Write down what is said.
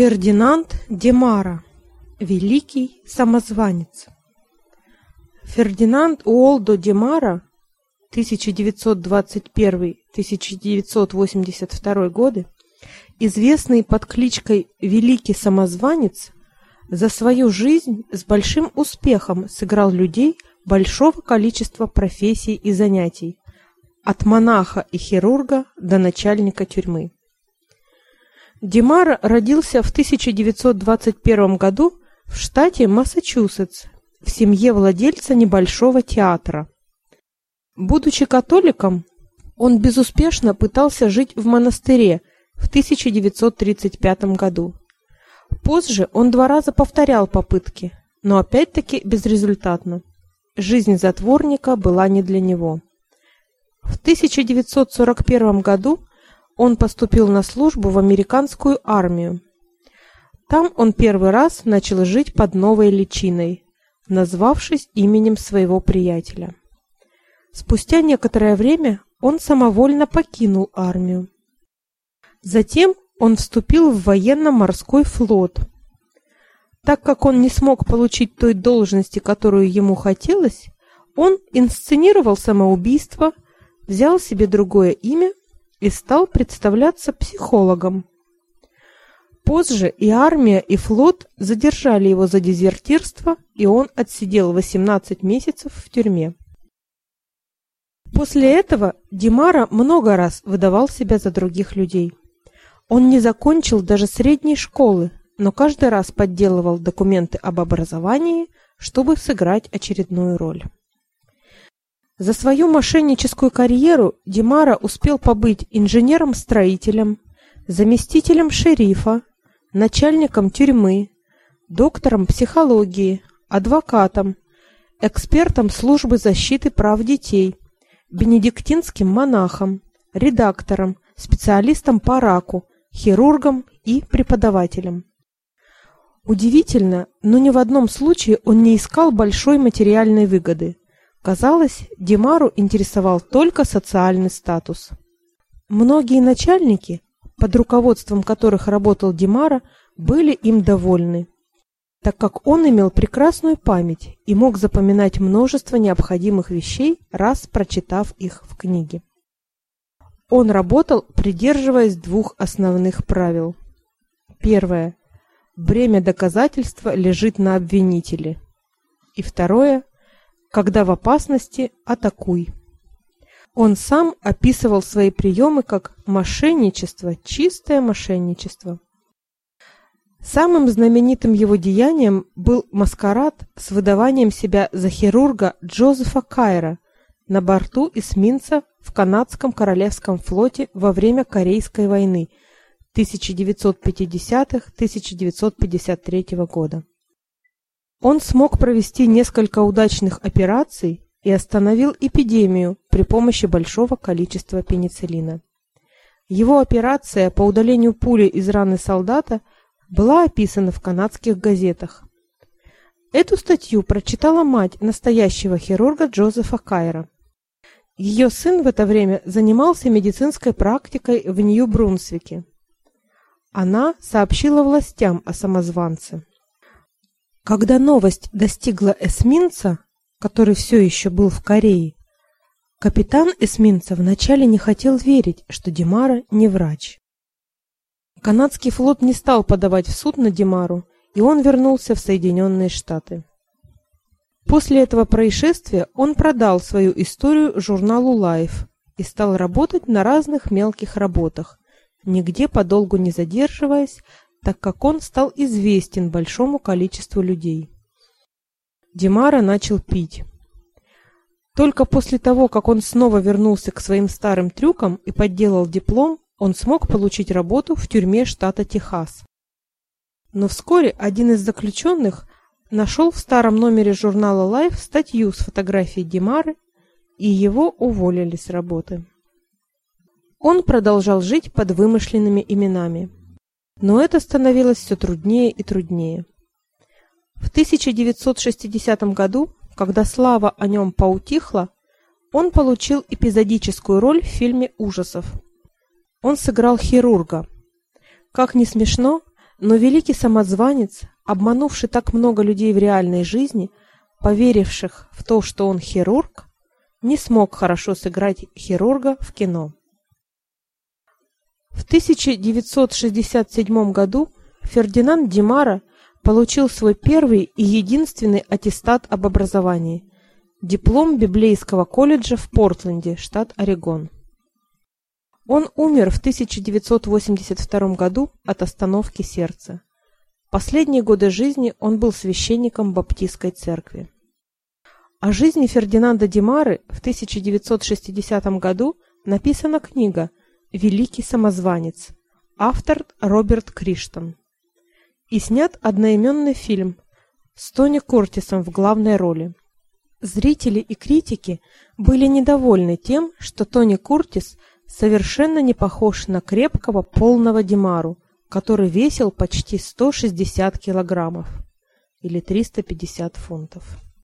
Фердинанд Демара, великий самозванец. Фердинанд Уолдо Демара 1921-1982 годы, известный под кличкой Великий самозванец, за свою жизнь с большим успехом сыграл людей большого количества профессий и занятий, от монаха и хирурга до начальника тюрьмы. Димар родился в 1921 году в штате Массачусетс в семье владельца небольшого театра. Будучи католиком, он безуспешно пытался жить в монастыре в 1935 году. Позже он два раза повторял попытки, но опять-таки безрезультатно. Жизнь затворника была не для него. В 1941 году он поступил на службу в американскую армию. Там он первый раз начал жить под новой личиной, назвавшись именем своего приятеля. Спустя некоторое время он самовольно покинул армию. Затем он вступил в военно-морской флот. Так как он не смог получить той должности, которую ему хотелось, он инсценировал самоубийство, взял себе другое имя и стал представляться психологом. Позже и армия, и флот задержали его за дезертирство, и он отсидел 18 месяцев в тюрьме. После этого Димара много раз выдавал себя за других людей. Он не закончил даже средней школы, но каждый раз подделывал документы об образовании, чтобы сыграть очередную роль. За свою мошенническую карьеру Димара успел побыть инженером-строителем, заместителем шерифа, начальником тюрьмы, доктором психологии, адвокатом, экспертом службы защиты прав детей, бенедиктинским монахом, редактором, специалистом по раку, хирургом и преподавателем. Удивительно, но ни в одном случае он не искал большой материальной выгоды. Казалось, Димару интересовал только социальный статус. Многие начальники, под руководством которых работал Димара, были им довольны, так как он имел прекрасную память и мог запоминать множество необходимых вещей, раз прочитав их в книге. Он работал, придерживаясь двух основных правил. Первое бремя доказательства лежит на обвинителе. И второе когда в опасности, атакуй. Он сам описывал свои приемы как мошенничество, чистое мошенничество. Самым знаменитым его деянием был маскарад с выдаванием себя за хирурга Джозефа Кайра на борту эсминца в канадском королевском флоте во время Корейской войны 1950-1953 года. Он смог провести несколько удачных операций и остановил эпидемию при помощи большого количества пенициллина. Его операция по удалению пули из раны солдата была описана в канадских газетах. Эту статью прочитала мать настоящего хирурга Джозефа Кайра. Ее сын в это время занимался медицинской практикой в Нью-Брунсвике. Она сообщила властям о самозванце. Когда новость достигла эсминца, который все еще был в Корее, капитан эсминца вначале не хотел верить, что Димара не врач. Канадский флот не стал подавать в суд на Димару, и он вернулся в Соединенные Штаты. После этого происшествия он продал свою историю журналу Life и стал работать на разных мелких работах, нигде подолгу не задерживаясь, так как он стал известен большому количеству людей. Димара начал пить. Только после того, как он снова вернулся к своим старым трюкам и подделал диплом, он смог получить работу в тюрьме штата Техас. Но вскоре один из заключенных нашел в старом номере журнала Life статью с фотографией Димары, и его уволили с работы. Он продолжал жить под вымышленными именами. Но это становилось все труднее и труднее. В 1960 году, когда слава о нем поутихла, он получил эпизодическую роль в фильме ужасов. Он сыграл хирурга. Как ни смешно, Но великий самозванец, обманувший так много людей в реальной жизни, поверивших в то, что он хирург, не смог хорошо сыграть хирурга в кино. В 1967 году Фердинанд Димара получил свой первый и единственный аттестат об образовании диплом Библейского колледжа в Портленде, штат Орегон. Он умер в 1982 году от остановки сердца. Последние годы жизни он был священником Баптистской церкви. О жизни Фердинанда Димары в 1960 году написана книга Великий самозванец. Автор Роберт Криштон. И снят одноименный фильм с Тони Кортисом в главной роли. Зрители и критики были недовольны тем, что Тони Куртис совершенно не похож на крепкого полного Димару, который весил почти 160 килограммов или 350 фунтов.